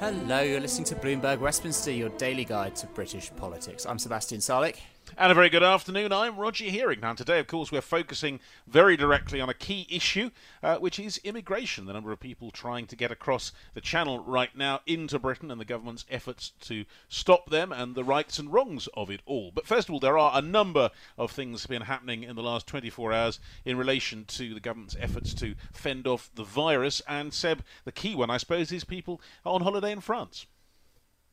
Hello, you're listening to Bloomberg Westminster, your daily guide to British politics. I'm Sebastian Salek. And a very good afternoon. I'm Roger Hearing. Now, today, of course, we're focusing very directly on a key issue, uh, which is immigration. The number of people trying to get across the channel right now into Britain and the government's efforts to stop them and the rights and wrongs of it all. But first of all, there are a number of things that have been happening in the last 24 hours in relation to the government's efforts to fend off the virus. And Seb, the key one, I suppose, is people on holiday in France.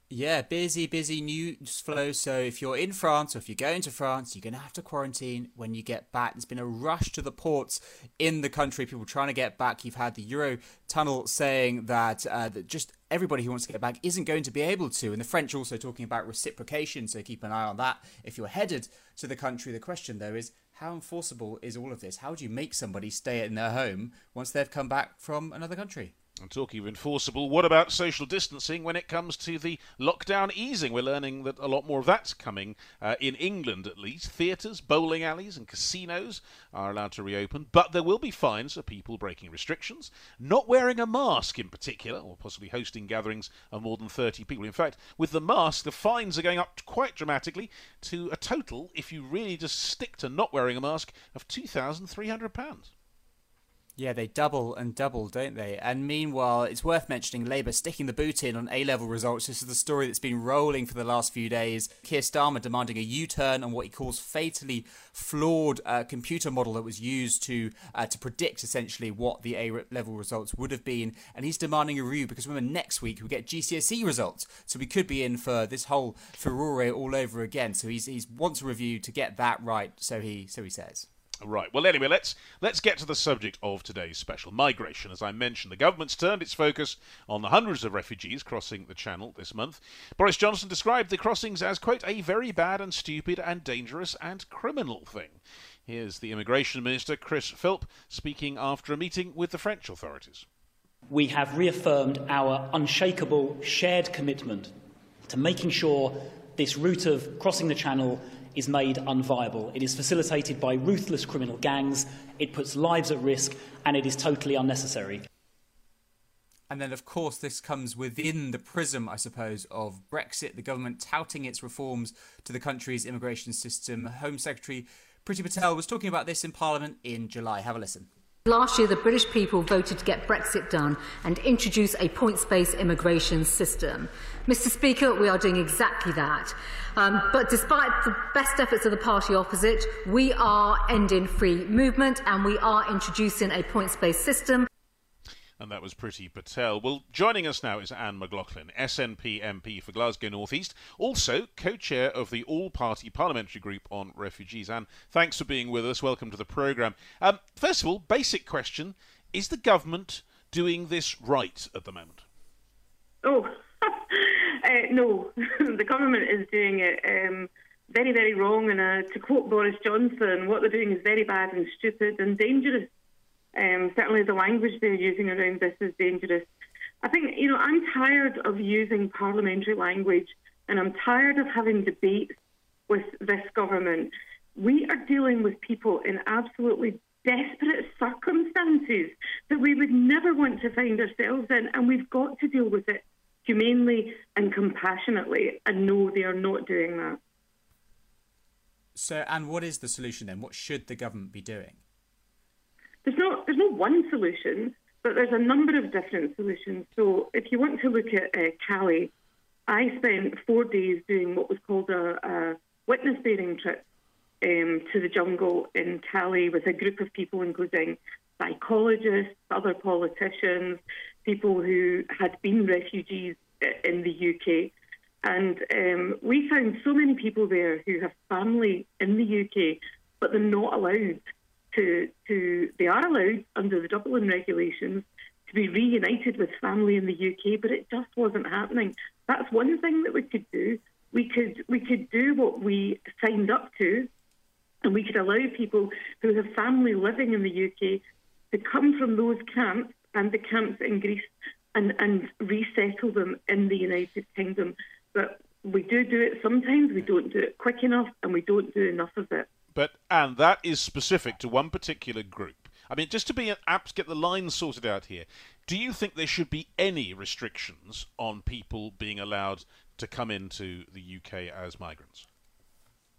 Yeah, busy, busy news flow. So if you're in France or if you're going to France, you're going to have to quarantine when you get back. There's been a rush to the ports in the country, people trying to get back. You've had the Euro tunnel saying that, uh, that just everybody who wants to get back isn't going to be able to. And the French also talking about reciprocation, so keep an eye on that if you're headed to the country. The question, though, is how enforceable is all of this? How do you make somebody stay in their home once they've come back from another country? And talking of enforceable, what about social distancing when it comes to the lockdown easing? We're learning that a lot more of that's coming uh, in England, at least. Theatres, bowling alleys, and casinos are allowed to reopen, but there will be fines for people breaking restrictions, not wearing a mask in particular, or possibly hosting gatherings of more than 30 people. In fact, with the mask, the fines are going up quite dramatically to a total, if you really just stick to not wearing a mask, of £2,300. Yeah, they double and double, don't they? And meanwhile, it's worth mentioning Labour sticking the boot in on A level results. This is the story that's been rolling for the last few days. Keir Starmer demanding a U turn on what he calls fatally flawed uh, computer model that was used to uh, to predict essentially what the A level results would have been. And he's demanding a review because remember, next week we get GCSE results. So we could be in for this whole furore all over again. So he's, he's wants a review to get that right, so he, so he says. Right. Well, anyway, let's let's get to the subject of today's special migration. As I mentioned, the government's turned its focus on the hundreds of refugees crossing the Channel this month. Boris Johnson described the crossings as quote a very bad and stupid and dangerous and criminal thing. Here's the immigration minister Chris Philp speaking after a meeting with the French authorities. We have reaffirmed our unshakable shared commitment to making sure this route of crossing the Channel is made unviable. It is facilitated by ruthless criminal gangs, it puts lives at risk, and it is totally unnecessary. And then, of course, this comes within the prism, I suppose, of Brexit, the government touting its reforms to the country's immigration system. Home Secretary Priti Patel was talking about this in Parliament in July. Have a listen. Last year, the British people voted to get Brexit done and introduce a points based immigration system. Mr. Speaker, we are doing exactly that. Um, but despite the best efforts of the party opposite, we are ending free movement and we are introducing a points based system and that was Priti Patel. Well, joining us now is Anne McLaughlin, SNP MP for Glasgow North East, also co-chair of the all-party parliamentary group on refugees. Anne, thanks for being with us. Welcome to the programme. Um, first of all, basic question: Is the government doing this right at the moment? Oh, uh, no, the government is doing it. Um, very, very wrong. And uh, to quote Boris Johnson, what they're doing is very bad and stupid and dangerous. Um, certainly, the language they're using around this is dangerous. I think, you know, I'm tired of using parliamentary language and I'm tired of having debates with this government. We are dealing with people in absolutely desperate circumstances that we would never want to find ourselves in, and we've got to deal with it humanely and compassionately. And no, they are not doing that. So, and what is the solution then? What should the government be doing? One solution, but there's a number of different solutions. So if you want to look at uh, Calais, I spent four days doing what was called a, a witness bearing trip um, to the jungle in Calais with a group of people, including psychologists, other politicians, people who had been refugees in the UK. And um, we found so many people there who have family in the UK, but they're not allowed to, to they are allowed under the Dublin regulations to be reunited with family in the UK, but it just wasn't happening. That's one thing that we could do. We could we could do what we signed up to, and we could allow people who have family living in the UK to come from those camps and the camps in Greece and, and resettle them in the United Kingdom. But we do do it sometimes, we don't do it quick enough, and we don't do enough of it. But and that is specific to one particular group. I mean, just to be an apt, get the lines sorted out here. Do you think there should be any restrictions on people being allowed to come into the UK as migrants?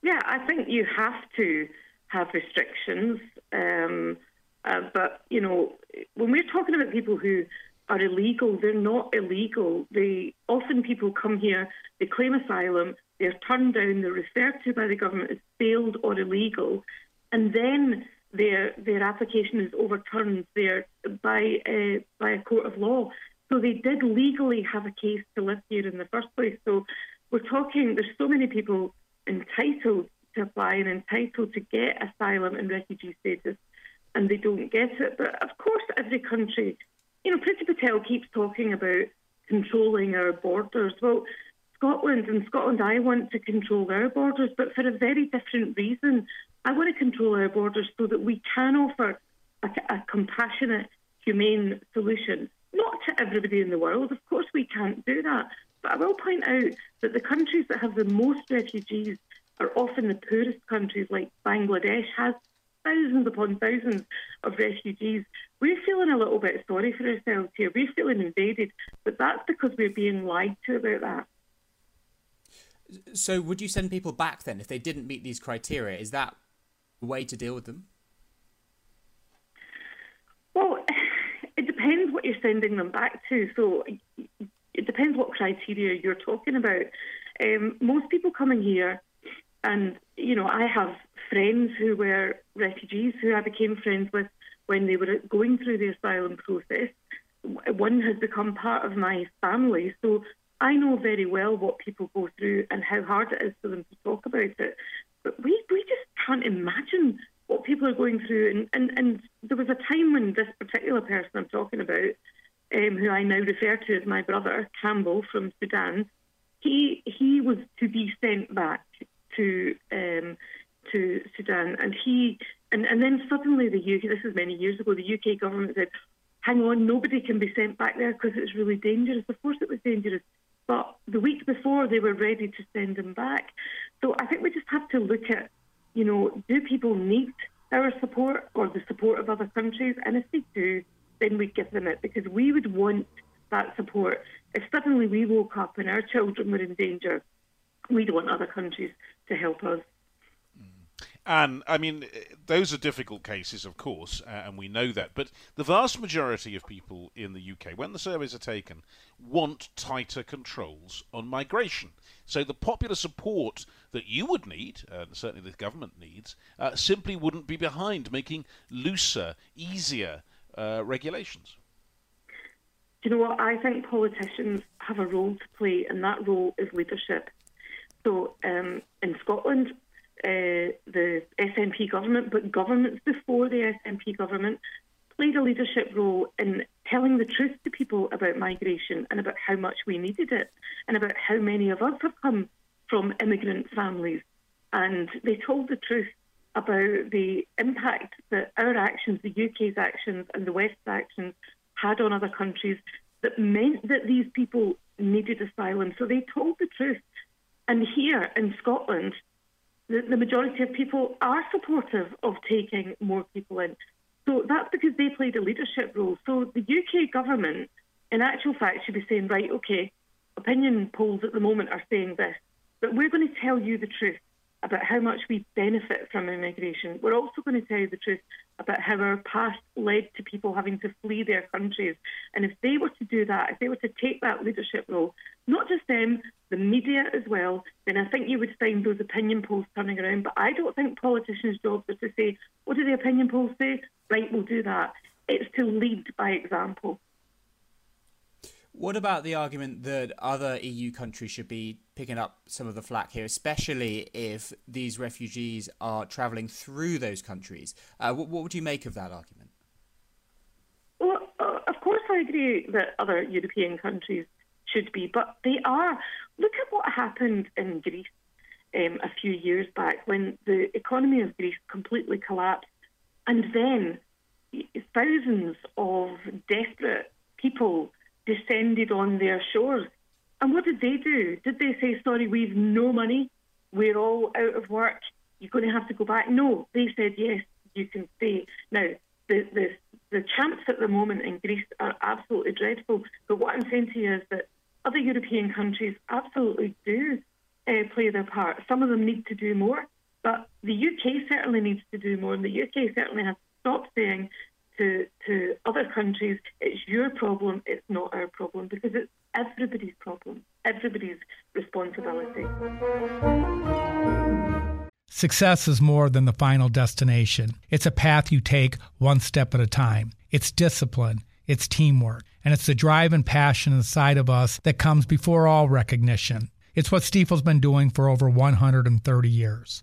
Yeah, I think you have to have restrictions. Um, uh, but, you know, when we're talking about people who are illegal, they're not illegal. They often people come here, they claim asylum, they're turned down, they're referred to by the government as failed or illegal, and then their their application is overturned there by uh, by a court of law. So they did legally have a case to live here in the first place. So we're talking. There's so many people entitled to apply and entitled to get asylum and refugee status, and they don't get it. But of course, every country, you know, Priti Patel keeps talking about controlling our borders. Well, Scotland and Scotland, I want to control our borders, but for a very different reason. I want to control our borders so that we can offer a, a compassionate, humane solution, not to everybody in the world. Of course, we can't do that. But I will point out that the countries that have the most refugees are often the poorest countries, like Bangladesh has thousands upon thousands of refugees. We're feeling a little bit sorry for ourselves here. We're feeling invaded, but that's because we're being lied to about that. So, would you send people back then if they didn't meet these criteria? Is that a way to deal with them? Well, it depends what you're sending them back to. So, it depends what criteria you're talking about. Um, most people coming here, and you know, I have friends who were refugees who I became friends with when they were going through the asylum process. One has become part of my family, so I know very well what people go through and how hard it is for them to talk about it. But we, we just can't imagine what people are going through. And, and, and there was a time when this particular person I'm talking about, um, who I now refer to as my brother, Campbell from Sudan, he, he was to be sent back to um, to Sudan. And he and, and then suddenly the UK, this is many years ago, the UK government said, hang on, nobody can be sent back there because it's really dangerous. Of course it was dangerous. But the week before, they were ready to send him back. So I think we just have to look at, you know, do people need our support or the support of other countries? And if they do, then we give them it because we would want that support. If suddenly we woke up and our children were in danger, we'd want other countries to help us. And I mean, those are difficult cases, of course, and we know that. But the vast majority of people in the UK, when the surveys are taken, want tighter controls on migration. So the popular support that you would need, and certainly the government needs, uh, simply wouldn't be behind making looser, easier uh, regulations. Do you know what? I think politicians have a role to play, and that role is leadership. So um, in Scotland, uh, the SNP government, but governments before the SNP government played a leadership role in telling the truth to people about migration and about how much we needed it and about how many of us have come from immigrant families. And they told the truth about the impact that our actions, the UK's actions and the West's actions had on other countries that meant that these people needed asylum. So they told the truth. And here in Scotland, the, the majority of people are supportive of taking more people in. So that's because they played a leadership role. So the UK government, in actual fact, should be saying, right, okay, opinion polls at the moment are saying this, but we're going to tell you the truth. About how much we benefit from immigration. We're also going to tell you the truth about how our past led to people having to flee their countries. And if they were to do that, if they were to take that leadership role, not just them, the media as well, then I think you would find those opinion polls turning around. But I don't think politicians' jobs are to say, what do the opinion polls say? Right, we'll do that. It's to lead by example. What about the argument that other EU countries should be picking up some of the flack here, especially if these refugees are travelling through those countries? Uh, what, what, would you make of that argument? Well, uh, of course, I agree that other European countries should be, but they are. Look at what happened in Greece um, a few years back when the economy of Greece completely collapsed, and then thousands of desperate people descended on their shores. And what did they do? Did they say, sorry, we've no money, we're all out of work, you're going to have to go back? No, they said, yes, you can stay. Now, the, the, the champs at the moment in Greece are absolutely dreadful. But what I'm saying to you is that other European countries absolutely do uh, play their part. Some of them need to do more, but the UK certainly needs to do more. And the UK certainly has to stop saying to, to other countries, it's your problem, it's not our problem, because it's everybody's problem, everybody's responsibility. Success is more than the final destination. It's a path you take one step at a time. It's discipline, it's teamwork, and it's the drive and passion inside of us that comes before all recognition. It's what Stifel's been doing for over 130 years.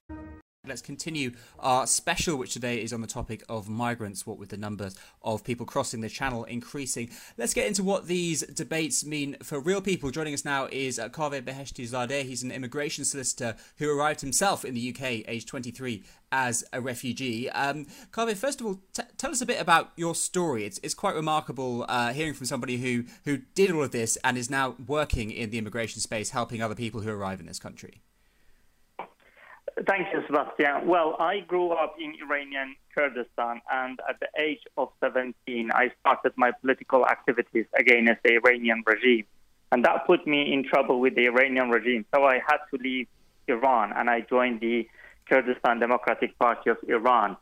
Let's continue our special, which today is on the topic of migrants, what with the numbers of people crossing the channel increasing. Let's get into what these debates mean for real people. Joining us now is uh, Kaweh Beheshtizadeh. He's an immigration solicitor who arrived himself in the UK, aged 23, as a refugee. Um, Kaweh, first of all, t- tell us a bit about your story. It's, it's quite remarkable uh, hearing from somebody who, who did all of this and is now working in the immigration space, helping other people who arrive in this country. Thank you, Sebastian. Well, I grew up in Iranian Kurdistan, and at the age of 17, I started my political activities against the Iranian regime. And that put me in trouble with the Iranian regime. So I had to leave Iran, and I joined the Kurdistan Democratic Party of Iran,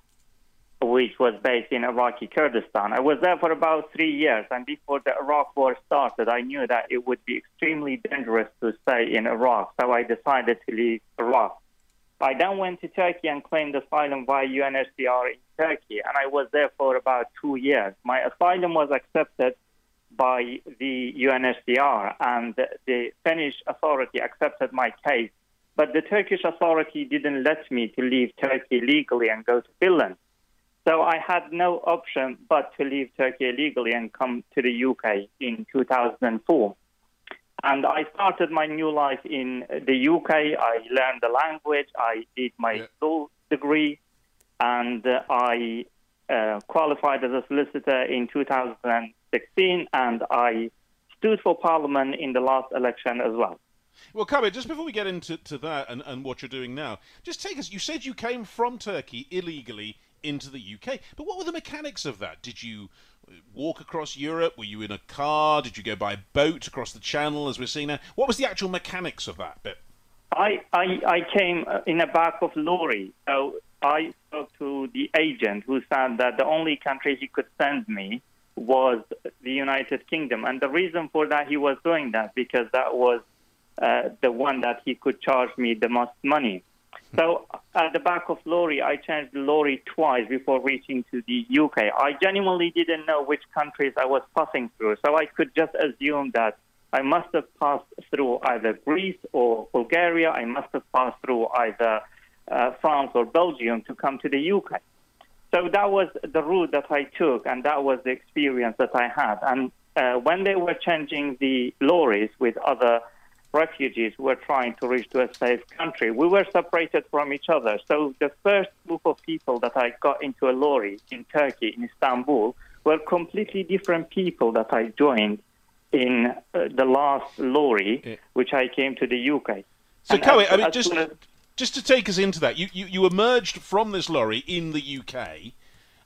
which was based in Iraqi Kurdistan. I was there for about three years, and before the Iraq War started, I knew that it would be extremely dangerous to stay in Iraq. So I decided to leave Iraq. I then went to Turkey and claimed asylum via UNHCR in Turkey, and I was there for about two years. My asylum was accepted by the UNHCR, and the Finnish authority accepted my case, but the Turkish authority didn't let me to leave Turkey legally and go to Finland. So I had no option but to leave Turkey illegally and come to the UK in 2004. And I started my new life in the UK. I learned the language. I did my yeah. law degree, and uh, I uh, qualified as a solicitor in 2016. And I stood for Parliament in the last election as well. Well, Kaweh, just before we get into to that and, and what you're doing now, just take us. You said you came from Turkey illegally into the UK, but what were the mechanics of that? Did you walk across Europe? Were you in a car? Did you go by boat across the channel, as we're seeing now? What was the actual mechanics of that bit? I, I, I came uh, in a back of lorry. So I spoke to the agent who said that the only country he could send me was the United Kingdom. And the reason for that, he was doing that because that was uh, the one that he could charge me the most money. So at the back of lorry, I changed the lorry twice before reaching to the UK. I genuinely didn't know which countries I was passing through, so I could just assume that I must have passed through either Greece or Bulgaria. I must have passed through either uh, France or Belgium to come to the UK. So that was the route that I took, and that was the experience that I had. And uh, when they were changing the lorries with other refugees who were trying to reach to a safe country, we were separated from each other. So the first group of people that I got into a lorry in Turkey, in Istanbul, were completely different people that I joined in uh, the last lorry, which I came to the UK. So, And Kaweh, I mean, just as- just to take us into that, you, you, you emerged from this lorry in the UK,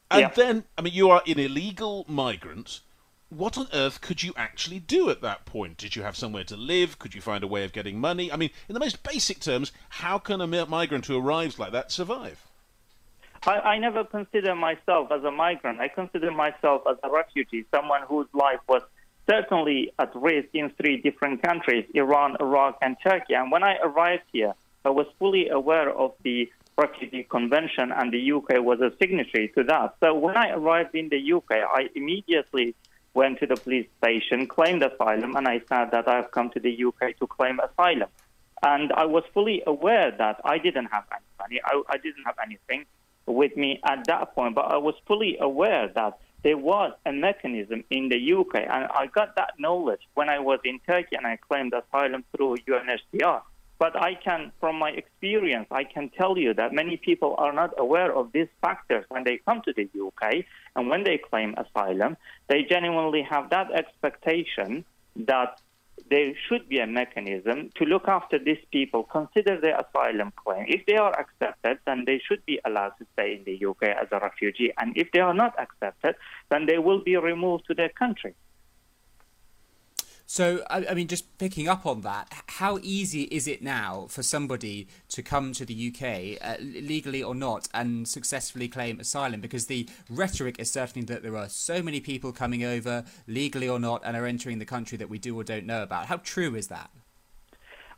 and Yeah. then, I mean, you are an illegal migrant. What on earth could you actually do at that point? Did you have somewhere to live? Could you find a way of getting money? I mean, in the most basic terms, how can a migrant who arrives like that survive? I, I never consider myself as a migrant. I consider myself as a refugee, someone whose life was certainly at risk in three different countries Iran, Iraq, and Turkey. And when I arrived here, I was fully aware of the Refugee Convention, and the UK was a signatory to that. So when I arrived in the UK, I immediately went to the police station, claimed asylum, and I said that I've come to the UK to claim asylum. And I was fully aware that I didn't have any money, I, I didn't have anything with me at that point, but I was fully aware that there was a mechanism in the UK, and I got that knowledge when I was in Turkey and I claimed asylum through UNHCR. But I can, from my experience, I can tell you that many people are not aware of these factors when they come to the UK and when they claim asylum. They genuinely have that expectation that there should be a mechanism to look after these people, consider their asylum claim. If they are accepted, then they should be allowed to stay in the UK as a refugee. And if they are not accepted, then they will be removed to their country. So, I, I mean, just picking up on that, how easy is it now for somebody to come to the UK, uh, legally or not, and successfully claim asylum? Because the rhetoric is certainly that there are so many people coming over, legally or not, and are entering the country that we do or don't know about. How true is that?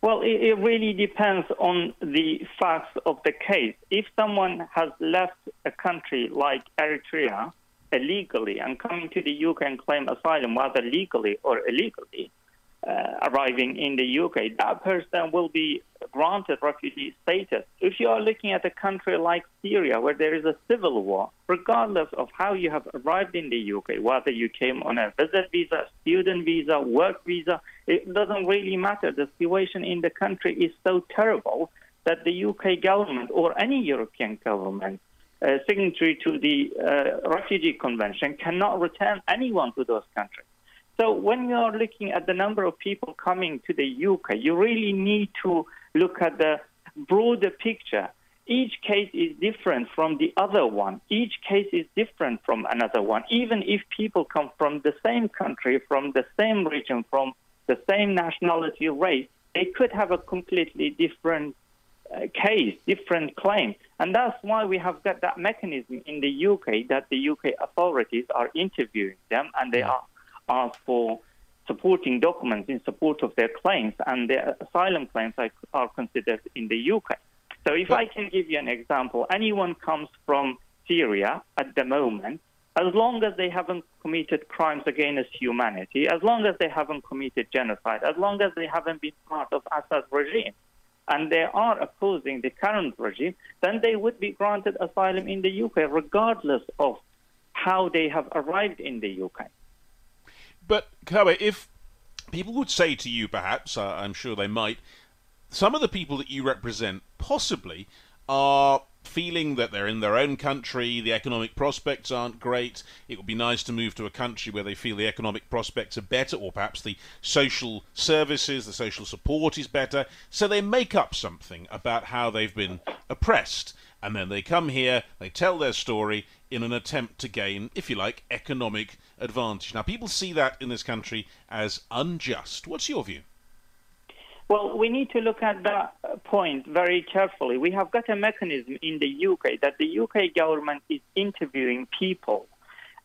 Well, it, it really depends on the facts of the case. If someone has left a country like Eritrea illegally and coming to the UK and claim asylum, whether legally or illegally, uh, arriving in the UK, that person will be granted refugee status. If you are looking at a country like Syria, where there is a civil war, regardless of how you have arrived in the UK, whether you came on a visit visa, student visa, work visa, it doesn't really matter. The situation in the country is so terrible that the UK government or any European government signatory to the uh, Refugee Convention cannot return anyone to those countries. So when you are looking at the number of people coming to the UK, you really need to look at the broader picture. Each case is different from the other one. Each case is different from another one. Even if people come from the same country, from the same region, from the same nationality, race, they could have a completely different uh, Uh, case, different claim. And that's why we have got that mechanism in the UK that the UK authorities are interviewing them and they are asked for supporting documents in support of their claims, and their asylum claims are, are considered in the UK. So, if I can give you an example, anyone comes from Syria at the moment, as long as they haven't committed crimes against humanity, as long as they haven't committed genocide, as long as they haven't been part of Assad's regime, and they are opposing the current regime, then they would be granted asylum in the UK, regardless of how they have arrived in the UK. But, Kaweh, if people would say to you, perhaps, uh, I'm sure they might, some of the people that you represent possibly are feeling that they're in their own country, the economic prospects aren't great, it would be nice to move to a country where they feel the economic prospects are better, or perhaps the social services, the social support is better, so they make up something about how they've been oppressed. And then they come here, they tell their story in an attempt to gain, if you like, economic advantage. Now, people see that in this country as unjust. What's your view? Well, we need to look at that point very carefully. We have got a mechanism in the UK that the UK government is interviewing people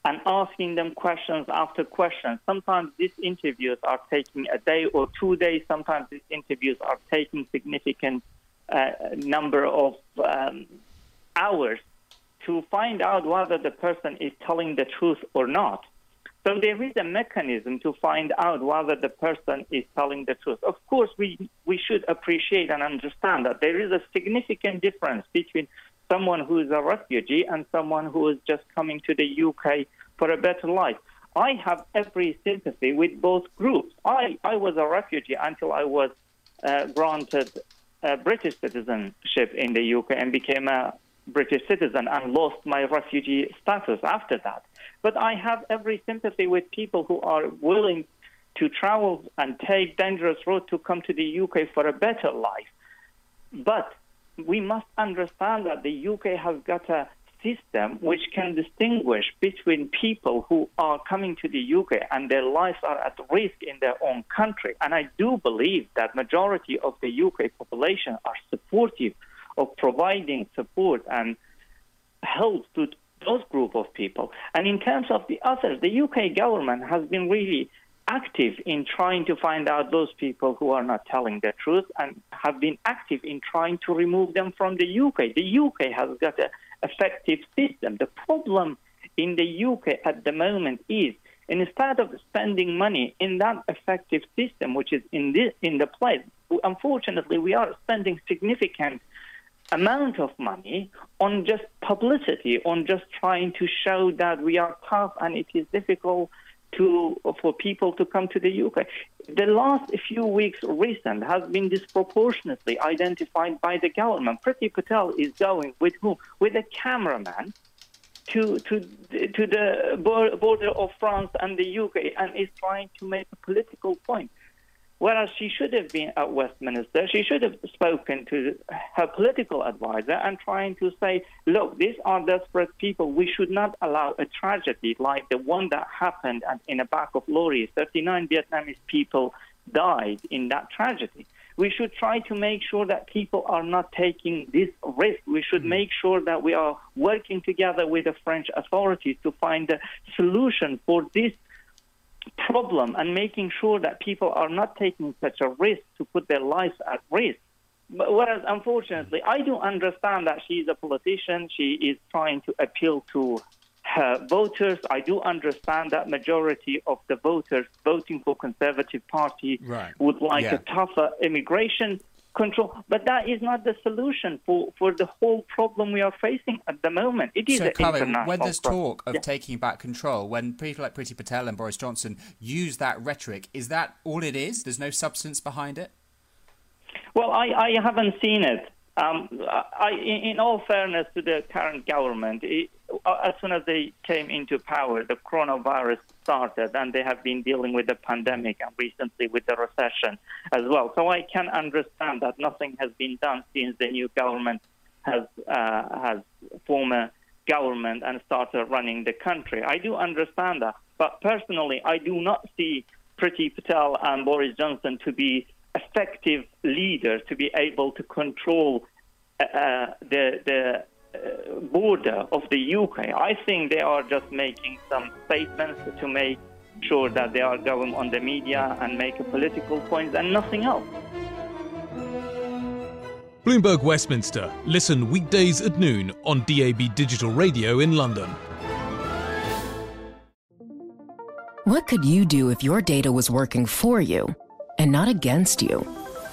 and asking them questions after questions. Sometimes these interviews are taking a day or two days. Sometimes these interviews are taking significant uh, number of um, hours to find out whether the person is telling the truth or not. So there is a mechanism to find out whether the person is telling the truth. Of course, we, we should appreciate and understand that there is a significant difference between someone who is a refugee and someone who is just coming to the UK for a better life. I have every sympathy with both groups. I, I was a refugee until I was uh, granted uh, British citizenship in the UK and became a British citizen and lost my refugee status after that. But I have every sympathy with people who are willing to travel and take dangerous road to come to the UK for a better life. But we must understand that the UK has got a system which can distinguish between people who are coming to the UK and their lives are at risk in their own country. And I do believe that majority of the UK population are supportive of providing support and help to those group of people. And in terms of the others, the UK government has been really active in trying to find out those people who are not telling the truth and have been active in trying to remove them from the UK. The UK has got an effective system. The problem in the UK at the moment is instead of spending money in that effective system, which is in the, in the place, unfortunately, we are spending significant amount of money on just publicity, on just trying to show that we are tough and it is difficult to for people to come to the UK. The last few weeks recent has been disproportionately identified by the government. Priti Patel is going with whom? With a cameraman to to to the border of France and the UK and is trying to make a political point. Whereas she should have been at Westminster, she should have spoken to her political advisor and trying to say, look, these are desperate people. We should not allow a tragedy like the one that happened in the back of lorries. 39 Vietnamese people died in that tragedy. We should try to make sure that people are not taking this risk. We should mm-hmm. make sure that we are working together with the French authorities to find a solution for this problem and making sure that people are not taking such a risk to put their lives at risk. But whereas, unfortunately, I do understand that she's a politician. She is trying to appeal to her voters. I do understand that majority of the voters voting for Conservative Party right. would like yeah. a tougher immigration control. But that is not the solution for, for the whole problem we are facing at the moment. It is so, an when there's problem. talk of yeah. taking back control, when people like Priti Patel and Boris Johnson use that rhetoric, is that all it is? There's no substance behind it? Well, I, I haven't seen it. Um, I, in all fairness to the current government, it, uh, as soon as they came into power, the coronavirus started, and they have been dealing with the pandemic and recently with the recession as well. So I can understand that nothing has been done since the new government has uh, has formed a government and started running the country. I do understand that, but personally, I do not see Priti Patel and Boris Johnson to be effective leaders to be able to control uh, the the uh, Uh, border of the UK. I think they are just making some statements to make sure that they are going on the media and make a political point and nothing else. Bloomberg Westminster. Listen weekdays at noon on DAB Digital Radio in London. What could you do if your data was working for you and not against you?